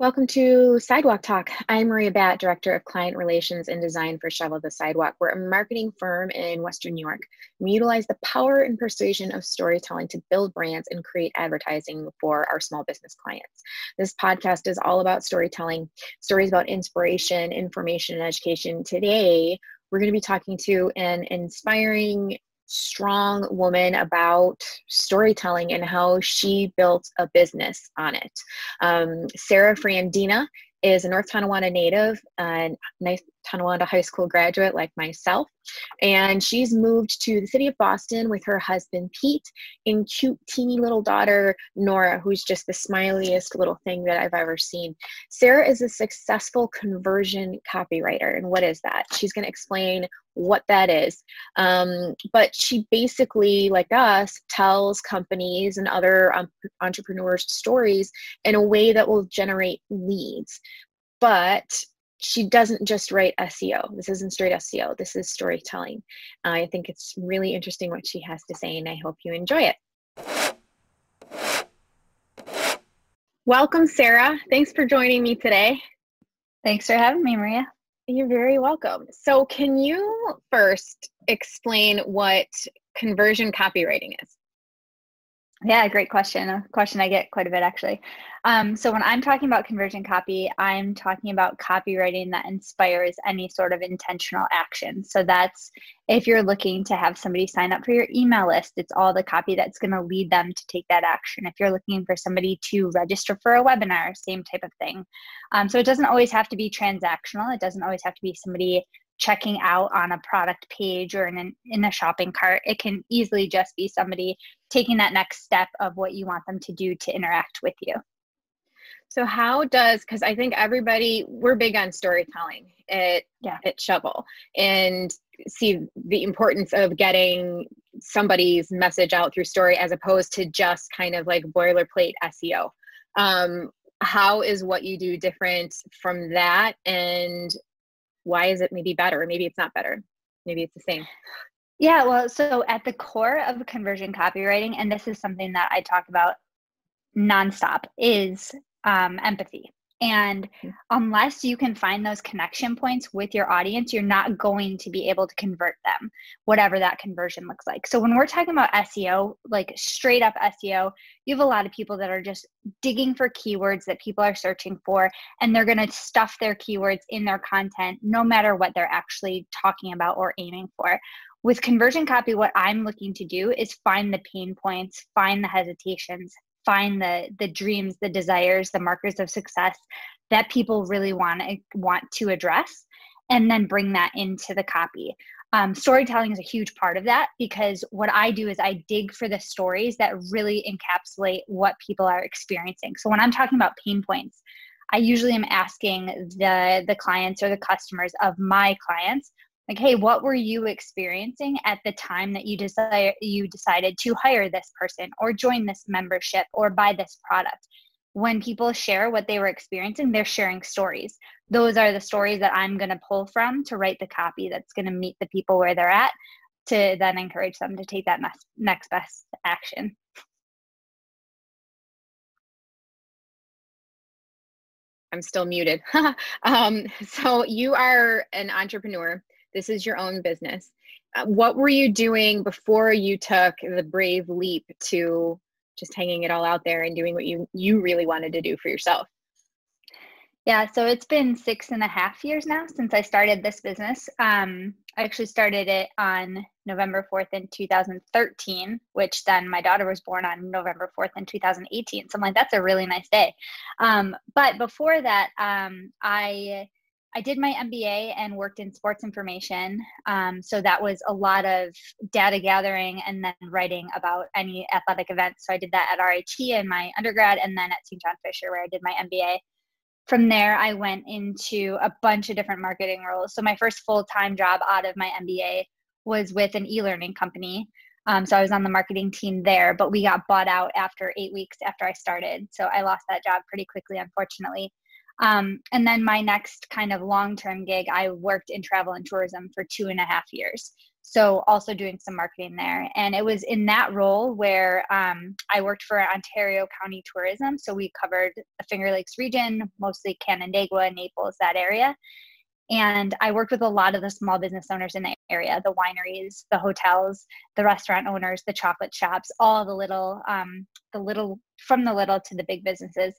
Welcome to Sidewalk Talk. I'm Maria Batt, Director of Client Relations and Design for Shovel the Sidewalk. We're a marketing firm in Western New York. We utilize the power and persuasion of storytelling to build brands and create advertising for our small business clients. This podcast is all about storytelling, stories about inspiration, information, and education. Today, we're going to be talking to an inspiring strong woman about storytelling and how she built a business on it. Um, Sarah Frandina is a North Tonawanda native, a nice Tonawanda High School graduate like myself. And she's moved to the city of Boston with her husband Pete and cute, teeny little daughter Nora, who's just the smiliest little thing that I've ever seen. Sarah is a successful conversion copywriter. And what is that? She's going to explain what that is. Um, but she basically, like us, tells companies and other um, entrepreneurs stories in a way that will generate leads. But she doesn't just write SEO. This isn't straight SEO. This is storytelling. I think it's really interesting what she has to say, and I hope you enjoy it. Welcome, Sarah. Thanks for joining me today. Thanks for having me, Maria. You're very welcome. So, can you first explain what conversion copywriting is? Yeah, great question. A question I get quite a bit actually. Um, so when I'm talking about conversion copy, I'm talking about copywriting that inspires any sort of intentional action. So that's if you're looking to have somebody sign up for your email list, it's all the copy that's going to lead them to take that action. If you're looking for somebody to register for a webinar, same type of thing. Um, so it doesn't always have to be transactional. It doesn't always have to be somebody checking out on a product page or in, an, in a shopping cart. It can easily just be somebody taking that next step of what you want them to do to interact with you. So how does because I think everybody we're big on storytelling at yeah. at Shovel and see the importance of getting somebody's message out through story as opposed to just kind of like boilerplate SEO. Um, how is what you do different from that and why is it maybe better? Maybe it's not better. Maybe it's the same. Yeah, well, so at the core of conversion copywriting, and this is something that I talk about nonstop, is um, empathy. And mm. unless you can find those connection points with your audience, you're not going to be able to convert them, whatever that conversion looks like. So, when we're talking about SEO, like straight up SEO, you have a lot of people that are just digging for keywords that people are searching for, and they're going to stuff their keywords in their content no matter what they're actually talking about or aiming for. With conversion copy, what I'm looking to do is find the pain points, find the hesitations, find the the dreams the desires the markers of success that people really want to want to address and then bring that into the copy. Um, storytelling is a huge part of that because what i do is i dig for the stories that really encapsulate what people are experiencing. So when i'm talking about pain points i usually am asking the the clients or the customers of my clients like hey what were you experiencing at the time that you desire you decided to hire this person or join this membership or buy this product? When people share what they were experiencing they're sharing stories. Those are the stories that i'm going to pull from to write the copy that's going to meet the people where they're at to then encourage them to take that next best action. I'm still muted. um, so you are an entrepreneur this is your own business. Uh, what were you doing before you took the brave leap to just hanging it all out there and doing what you you really wanted to do for yourself? Yeah, so it's been six and a half years now since I started this business. Um, I actually started it on November 4th in 2013, which then my daughter was born on November 4th in 2018. So I'm like, that's a really nice day. Um, but before that, um, I I did my MBA and worked in sports information. Um, so that was a lot of data gathering and then writing about any athletic events. So I did that at RIT in my undergrad and then at St. John Fisher where I did my MBA. From there, I went into a bunch of different marketing roles. So my first full time job out of my MBA was with an e learning company. Um, so I was on the marketing team there, but we got bought out after eight weeks after I started. So I lost that job pretty quickly, unfortunately. Um, and then my next kind of long term gig, I worked in travel and tourism for two and a half years. So, also doing some marketing there. And it was in that role where um, I worked for Ontario County Tourism. So, we covered the Finger Lakes region, mostly Canandaigua, and Naples, that area. And I worked with a lot of the small business owners in the area the wineries, the hotels, the restaurant owners, the chocolate shops, all the little, um, the little, from the little to the big businesses.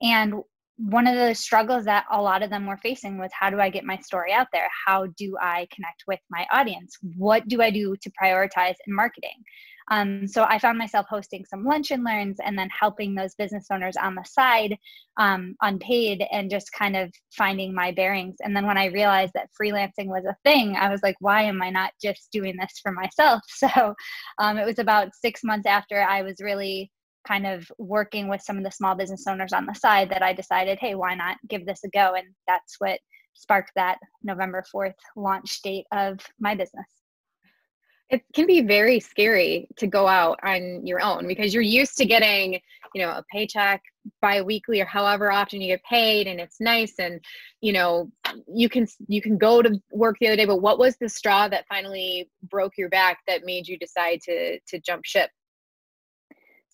And one of the struggles that a lot of them were facing was how do I get my story out there? How do I connect with my audience? What do I do to prioritize in marketing? Um, so I found myself hosting some lunch and learns and then helping those business owners on the side, um, unpaid, and just kind of finding my bearings. And then when I realized that freelancing was a thing, I was like, why am I not just doing this for myself? So um, it was about six months after I was really kind of working with some of the small business owners on the side that I decided, hey, why not give this a go? And that's what sparked that November 4th launch date of my business. It can be very scary to go out on your own because you're used to getting, you know, a paycheck bi-weekly or however often you get paid and it's nice and you know you can you can go to work the other day but what was the straw that finally broke your back that made you decide to to jump ship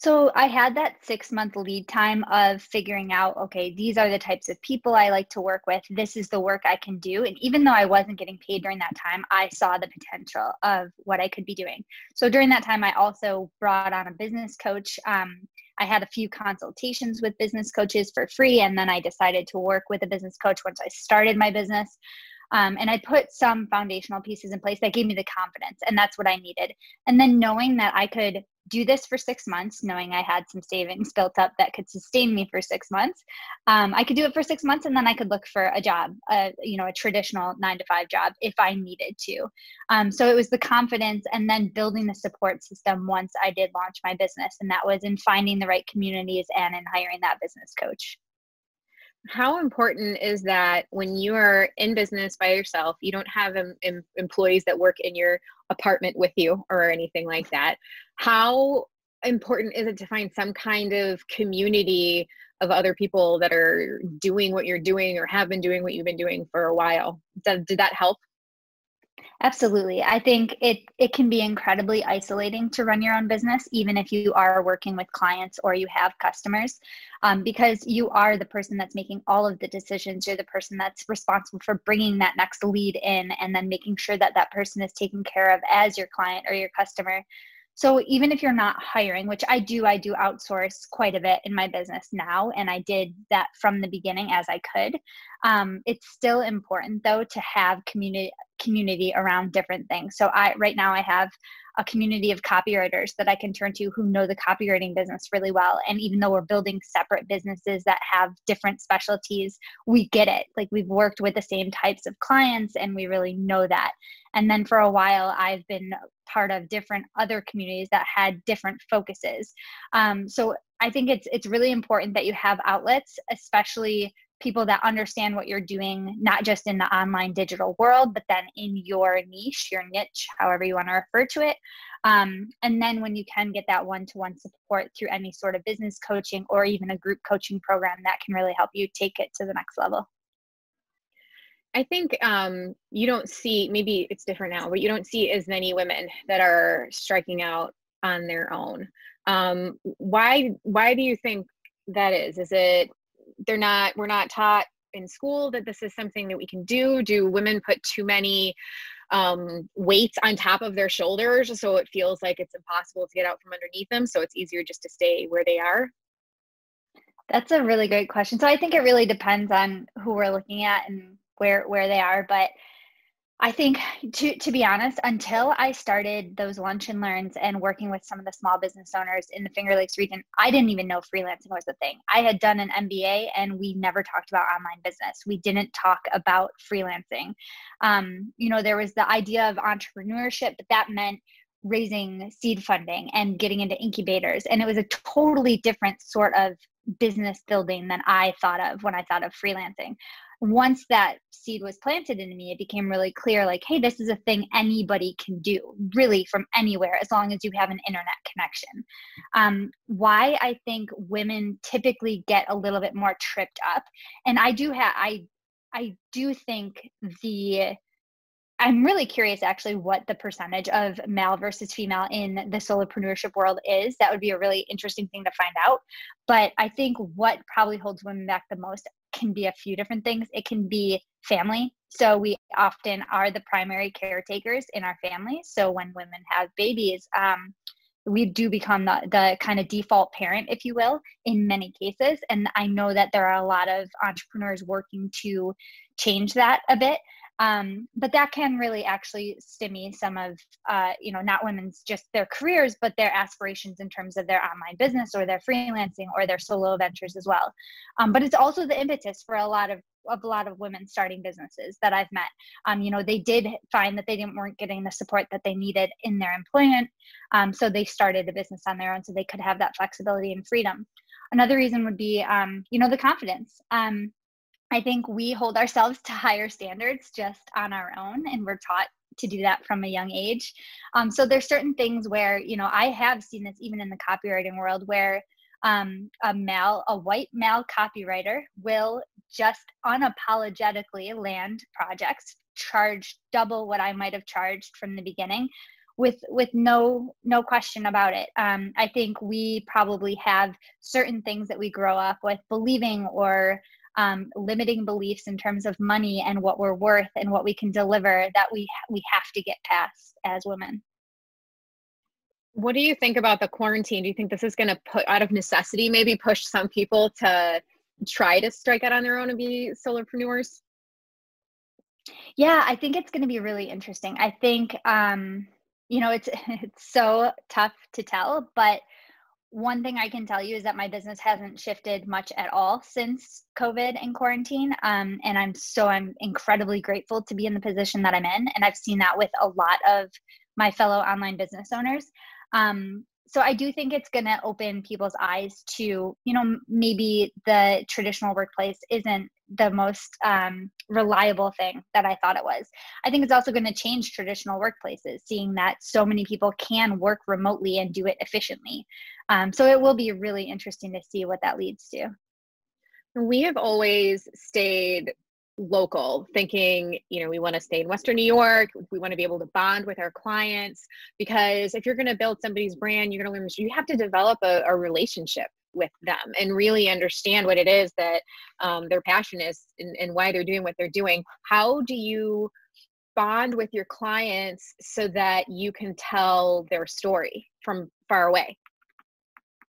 so I had that six month lead time of figuring out, okay, these are the types of people I like to work with. This is the work I can do. And even though I wasn't getting paid during that time, I saw the potential of what I could be doing. So during that time, I also brought on a business coach. Um, I had a few consultations with business coaches for free. And then I decided to work with a business coach once I started my business. Um, and I put some foundational pieces in place that gave me the confidence, and that's what I needed. And then knowing that I could do this for six months, knowing I had some savings built up that could sustain me for six months, um, I could do it for six months, and then I could look for a job, a, you know, a traditional nine to five job if I needed to. Um, so it was the confidence, and then building the support system once I did launch my business, and that was in finding the right communities and in hiring that business coach how important is that when you are in business by yourself you don't have em- em- employees that work in your apartment with you or anything like that how important is it to find some kind of community of other people that are doing what you're doing or have been doing what you've been doing for a while? Did, did that help Absolutely. I think it it can be incredibly isolating to run your own business, even if you are working with clients or you have customers, um, because you are the person that's making all of the decisions. You're the person that's responsible for bringing that next lead in and then making sure that that person is taken care of as your client or your customer. So even if you're not hiring, which I do, I do outsource quite a bit in my business now, and I did that from the beginning as I could. Um, it's still important though to have community community around different things. So I right now I have a community of copywriters that I can turn to who know the copywriting business really well. And even though we're building separate businesses that have different specialties, we get it. Like we've worked with the same types of clients and we really know that. And then for a while, I've been part of different other communities that had different focuses. Um, so I think it's it's really important that you have outlets, especially people that understand what you're doing, not just in the online digital world, but then in your niche, your niche, however you want to refer to it. Um, and then when you can get that one to one support through any sort of business coaching or even a group coaching program, that can really help you take it to the next level. I think um, you don't see, maybe it's different now, but you don't see as many women that are striking out on their own. Um, why, why do you think that is? Is it they're not we're not taught in school that this is something that we can do do women put too many um, weights on top of their shoulders so it feels like it's impossible to get out from underneath them so it's easier just to stay where they are that's a really great question so i think it really depends on who we're looking at and where where they are but I think to to be honest, until I started those lunch and learns and working with some of the small business owners in the Finger Lakes region, I didn't even know freelancing was a thing. I had done an MBA and we never talked about online business. We didn't talk about freelancing. Um, you know, there was the idea of entrepreneurship, but that meant raising seed funding and getting into incubators, and it was a totally different sort of business building than I thought of when I thought of freelancing once that seed was planted in me, it became really clear like, hey, this is a thing anybody can do, really from anywhere, as long as you have an internet connection. Um, why I think women typically get a little bit more tripped up, and I do have, I, I do think the I'm really curious actually what the percentage of male versus female in the solopreneurship world is. That would be a really interesting thing to find out. But I think what probably holds women back the most can be a few different things. It can be family. So we often are the primary caretakers in our families. So when women have babies, um, we do become the, the kind of default parent, if you will, in many cases. And I know that there are a lot of entrepreneurs working to change that a bit. Um, but that can really actually stymie some of, uh, you know, not women's just their careers, but their aspirations in terms of their online business or their freelancing or their solo ventures as well. Um, but it's also the impetus for a lot of of a lot of women starting businesses that I've met. Um, you know, they did find that they didn't weren't getting the support that they needed in their employment, um, so they started a business on their own so they could have that flexibility and freedom. Another reason would be, um, you know, the confidence. I think we hold ourselves to higher standards just on our own, and we're taught to do that from a young age. Um, so there's certain things where, you know, I have seen this even in the copywriting world where um, a male, a white male copywriter will just unapologetically land projects, charge double what I might have charged from the beginning with with no no question about it um, i think we probably have certain things that we grow up with believing or um, limiting beliefs in terms of money and what we're worth and what we can deliver that we we have to get past as women. What do you think about the quarantine? Do you think this is going to put out of necessity maybe push some people to try to strike out on their own and be solopreneurs? Yeah, I think it's going to be really interesting. I think um, you know it's it's so tough to tell, but one thing I can tell you is that my business hasn't shifted much at all since COVID and quarantine. Um, and I'm so I'm incredibly grateful to be in the position that I'm in. And I've seen that with a lot of my fellow online business owners. Um, so I do think it's going to open people's eyes to, you know, maybe the traditional workplace isn't the most um, reliable thing that I thought it was. I think it's also going to change traditional workplaces, seeing that so many people can work remotely and do it efficiently. Um, so it will be really interesting to see what that leads to. We have always stayed local, thinking, you know, we want to stay in Western New York. We want to be able to bond with our clients because if you're going to build somebody's brand, you're going to learn, you have to develop a, a relationship with them and really understand what it is that um, their passion is and, and why they're doing what they're doing. How do you bond with your clients so that you can tell their story from far away?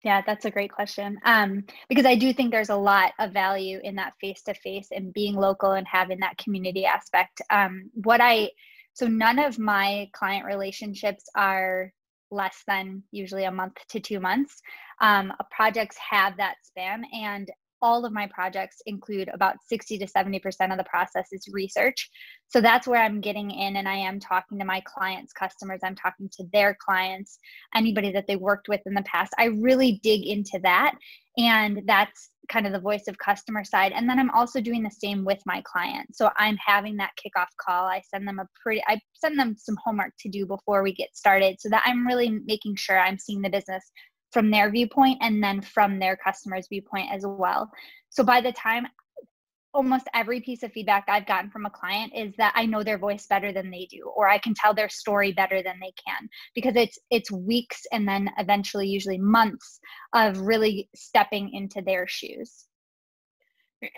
Yeah, that's a great question. Um, because I do think there's a lot of value in that face to face and being local and having that community aspect. Um, what I, so none of my client relationships are less than usually a month to two months. Um, projects have that span, and all of my projects include about 60 to 70% of the process is research. So that's where I'm getting in and I am talking to my clients, customers, I'm talking to their clients, anybody that they worked with in the past. I really dig into that. And that's kind of the voice of customer side. And then I'm also doing the same with my clients. So I'm having that kickoff call. I send them a pretty, I send them some homework to do before we get started so that I'm really making sure I'm seeing the business from their viewpoint and then from their customers' viewpoint as well. So by the time almost every piece of feedback I've gotten from a client is that I know their voice better than they do or I can tell their story better than they can because it's it's weeks and then eventually usually months of really stepping into their shoes.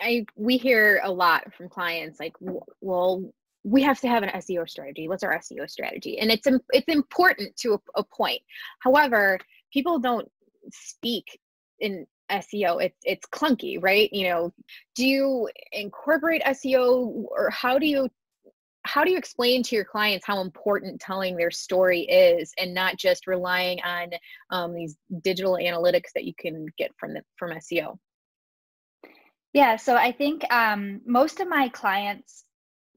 I we hear a lot from clients like well we have to have an SEO strategy. What's our SEO strategy? And it's it's important to a, a point. However, people don't speak in SEO. It's it's clunky, right? You know, do you incorporate SEO or how do you how do you explain to your clients how important telling their story is and not just relying on um, these digital analytics that you can get from the from SEO? Yeah, so I think um, most of my clients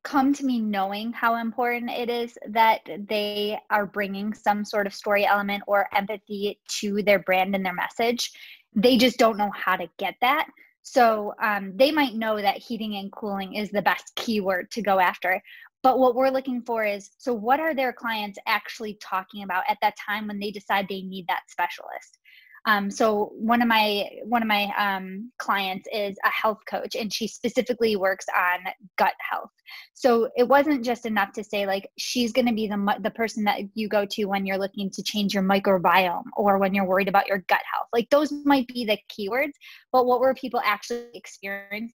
come to me knowing how important it is that they are bringing some sort of story element or empathy to their brand and their message. They just don't know how to get that. So um, they might know that heating and cooling is the best keyword to go after. But what we're looking for is so, what are their clients actually talking about at that time when they decide they need that specialist? Um, so one of my one of my um, clients is a health coach, and she specifically works on gut health. So it wasn't just enough to say like she's going to be the the person that you go to when you're looking to change your microbiome or when you're worried about your gut health. Like those might be the keywords, but what were people actually experiencing?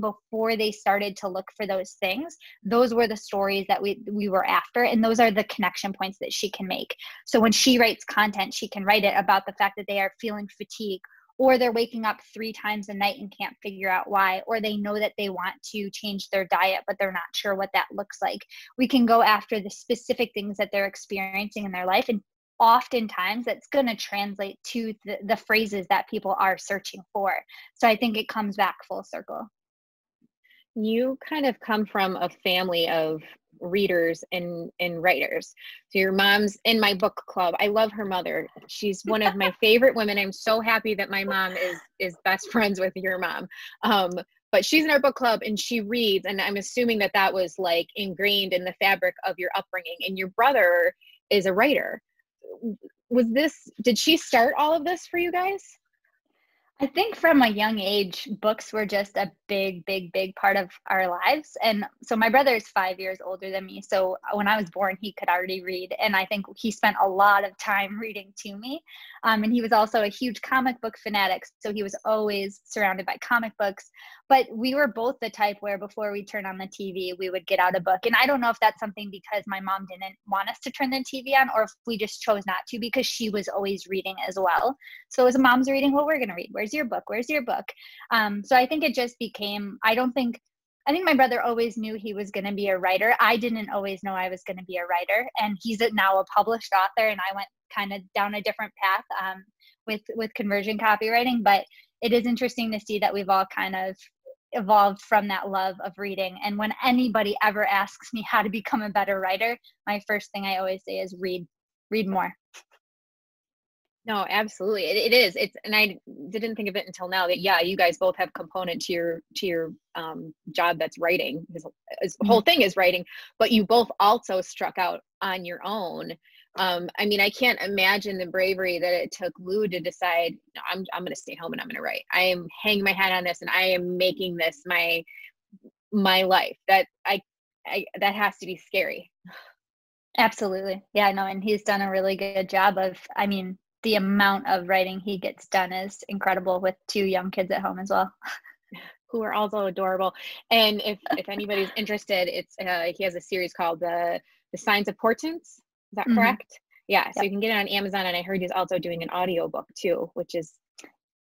Before they started to look for those things those were the stories that we we were after and those are the connection points that she can make so when she writes content she can write it about the fact that they are feeling fatigue or they're waking up three times a night and can't figure out why, or they know that they want to change their diet, but they're not sure what that looks like. We can go after the specific things that they're experiencing in their life and oftentimes that's going to translate to the, the, phrases that people are searching for. So I think it comes back full circle. You kind of come from a family of readers and, and writers. So your mom's in my book club. I love her mother. She's one of my favorite women. I'm so happy that my mom is is best friends with your mom. Um, but she's in our book club and she reads and i'm assuming that that was like ingrained in the fabric of your upbringing and your brother is a writer was this did she start all of this for you guys I think from a young age, books were just a big, big, big part of our lives. And so my brother is five years older than me. So when I was born, he could already read. And I think he spent a lot of time reading to me. Um, and he was also a huge comic book fanatic. So he was always surrounded by comic books. But we were both the type where before we turn on the TV, we would get out a book. And I don't know if that's something because my mom didn't want us to turn the TV on or if we just chose not to because she was always reading as well. So as a mom's reading, well, we're going to read. Where's your book? Where's your book? Um, so I think it just became, I don't think I think my brother always knew he was going to be a writer. I didn't always know I was going to be a writer, and he's now a published author. And I went kind of down a different path um, with with conversion copywriting. But it is interesting to see that we've all kind of evolved from that love of reading. And when anybody ever asks me how to become a better writer, my first thing I always say is read, read more. No, absolutely. It, it is. It's and I didn't think of it until now that yeah, you guys both have component to your to your um, job that's writing. His, his whole thing is writing, but you both also struck out on your own. Um, I mean, I can't imagine the bravery that it took Lou to decide. No, I'm I'm going to stay home and I'm going to write. I am hanging my hat on this, and I am making this my my life. That I, I that has to be scary. Absolutely. Yeah, no, and he's done a really good job of, I mean, the amount of writing he gets done is incredible with two young kids at home as well. Who are also adorable. And if if anybody's interested it's uh, he has a series called the the signs of portents is that mm-hmm. correct? Yeah so yep. you can get it on amazon and i heard he's also doing an audio book too which is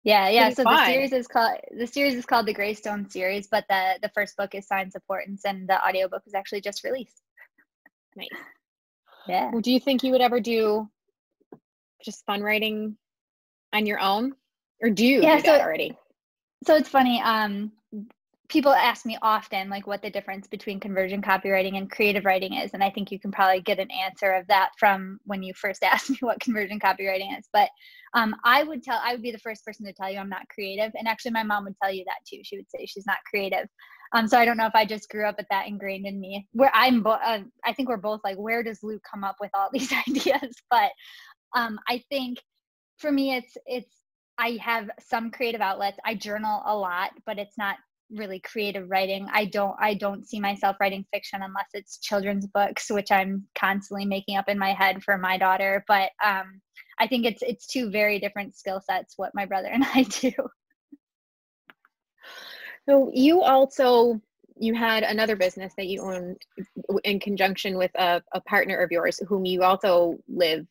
yeah yeah so fun. the series is called the series is called the greystone series but the the first book is signs of portents and the audio book was actually just released. Nice. Yeah. Well, do you think you would ever do just fun writing on your own? Or do you yeah, do so, already? So it's funny um people ask me often like what the difference between conversion copywriting and creative writing is and i think you can probably get an answer of that from when you first asked me what conversion copywriting is but um, i would tell i would be the first person to tell you i'm not creative and actually my mom would tell you that too. She would say she's not creative. Um, so i don't know if i just grew up with that ingrained in me. Where i'm bo- uh, i think we're both like where does Lou come up with all these ideas? But um, i think for me it's it's i have some creative outlets. I journal a lot but it's not really creative writing. I don't i don't see myself writing fiction unless it's children's books which i'm constantly making up in my head for my daughter. But um, i think it's it's two very different skill sets what my brother and i do. So you also you had another business that you owned in conjunction with a, a partner of yours whom you also live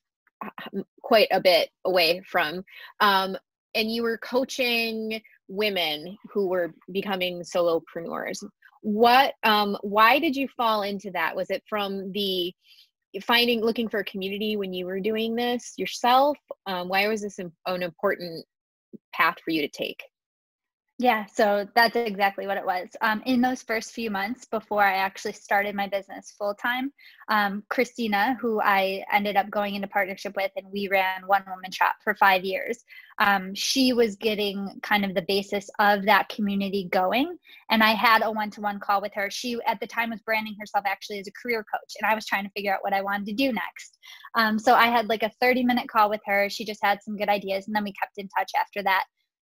quite a bit away from. Um, and you were coaching women who were becoming solopreneurs. What, um, why did you fall into that? Was it from the finding, looking for a community when you were doing this yourself? Um, why was this an important path for you to take? Yeah, so that's exactly what it was. Um, in those first few months before I actually started my business full time, um, Christina, who I ended up going into partnership with, and we ran One Woman Shop for five years, um, she was getting kind of the basis of that community going. And I had a one to one call with her. She, at the time, was branding herself actually as a career coach, and I was trying to figure out what I wanted to do next. Um, so I had like a 30 minute call with her. She just had some good ideas, and then we kept in touch after that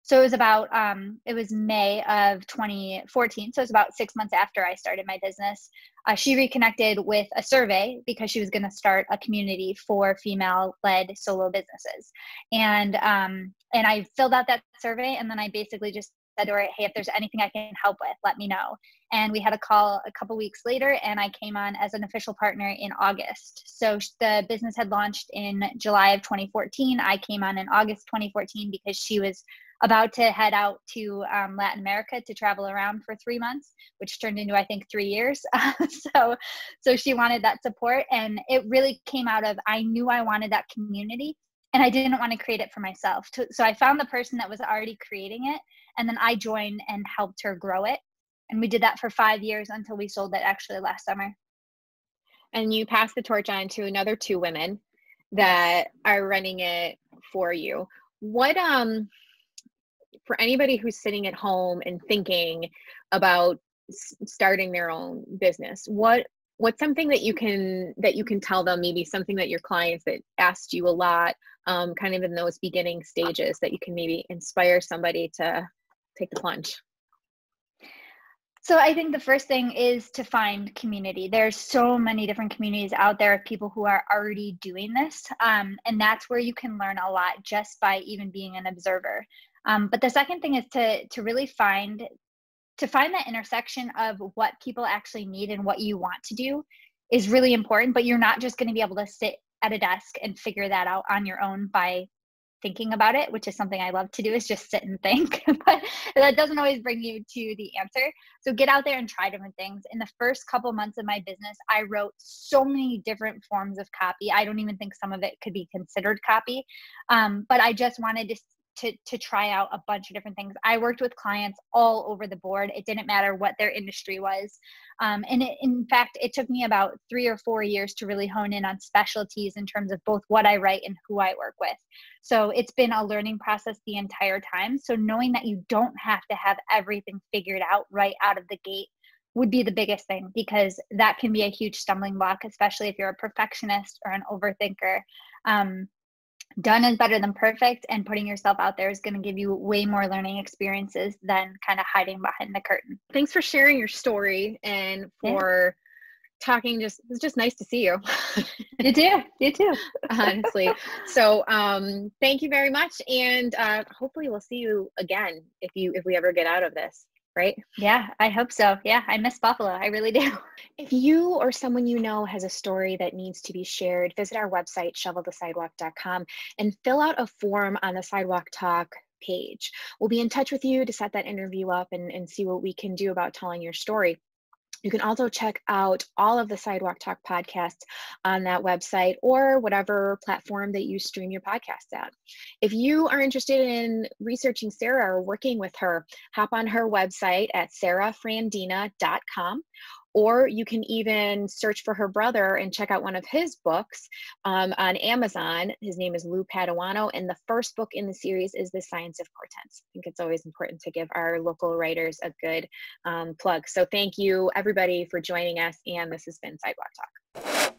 so it was about um, it was may of 2014 so it was about six months after i started my business. Uh, she reconnected with a survey because she was going to start a community for female led solo businesses. And um, and i filled out that survey and then i basically just said to her hey if there's anything i can help with let me know. And we had a call a couple weeks later and i came on as an official partner in august. So the business had launched in july of 2014 i came on in august 2014 because she was about to head out to um, Latin America to travel around for three months, which turned into I think three years. so, so she wanted that support, and it really came out of I knew I wanted that community, and I didn't want to create it for myself. So I found the person that was already creating it, and then I joined and helped her grow it, and we did that for five years until we sold it actually last summer. And you passed the torch on to another two women that are running it for you. What um for anybody who's sitting at home and thinking about starting their own business what what's something that you can that you can tell them maybe something that your clients that asked you a lot um, kind of in those beginning stages that you can maybe inspire somebody to take the plunge so I think the first thing is to find community. There's so many different communities out there of people who are already doing this, um, and that's where you can learn a lot just by even being an observer. Um, but the second thing is to to really find to find that intersection of what people actually need and what you want to do is really important. But you're not just going to be able to sit at a desk and figure that out on your own by thinking about it, which is something I love to do, is just sit and think. but that doesn't always bring you to the answer. So get out there and try different things. In the first couple months of my business, I wrote so many different forms of copy. I don't even think some of it could be considered copy. Um, but I just wanted to to to try out a bunch of different things. I worked with clients all over the board. It didn't matter what their industry was, um, and it, in fact, it took me about three or four years to really hone in on specialties in terms of both what I write and who I work with. So it's been a learning process the entire time. So knowing that you don't have to have everything figured out right out of the gate would be the biggest thing because that can be a huge stumbling block, especially if you're a perfectionist or an overthinker. Um, done is better than perfect and putting yourself out there is going to give you way more learning experiences than kind of hiding behind the curtain. Thanks for sharing your story and for yeah. talking just it's just nice to see you. You too you too. Honestly. So um thank you very much and uh hopefully we'll see you again if you if we ever get out of this right? Yeah, I hope so. Yeah, I miss Buffalo. I really do. If you or someone you know has a story that needs to be shared, visit our website, shovelthesidewalk.com, and fill out a form on the Sidewalk Talk page. We'll be in touch with you to set that interview up and, and see what we can do about telling your story. You can also check out all of the Sidewalk Talk podcasts on that website or whatever platform that you stream your podcasts at. If you are interested in researching Sarah or working with her, hop on her website at sarahfrandina.com or you can even search for her brother and check out one of his books um, on Amazon. His name is Lou Paduano, and the first book in the series is The Signs of Portents. I think it's always important to give our local writers a good um, plug. So thank you, everybody, for joining us, and this has been Sidewalk Talk.